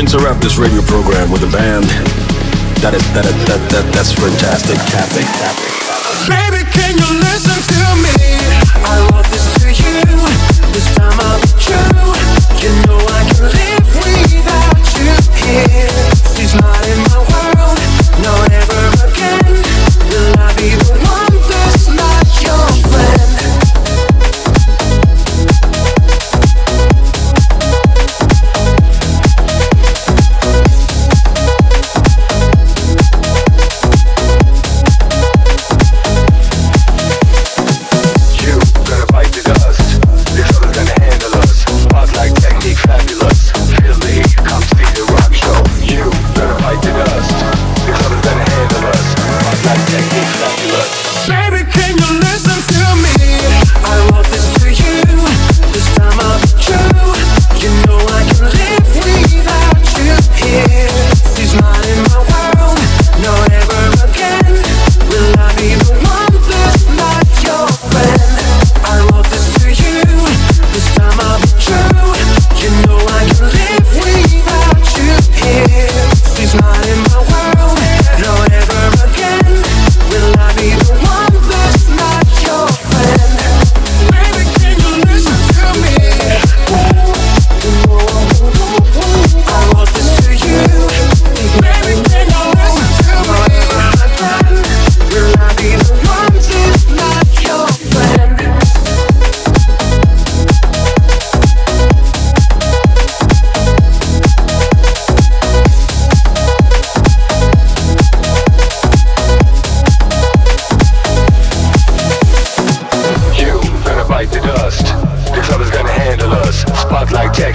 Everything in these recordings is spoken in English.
interrupt this radio program with a band that is that that, that that's fantastic, Baby, can you?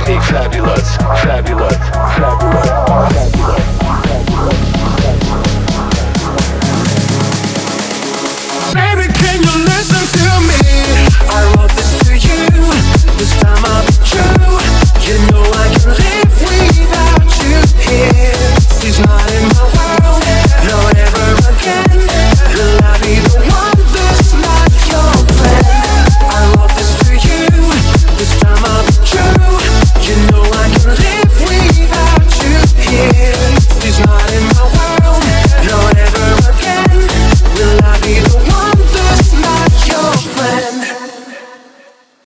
fabulous, fabulous.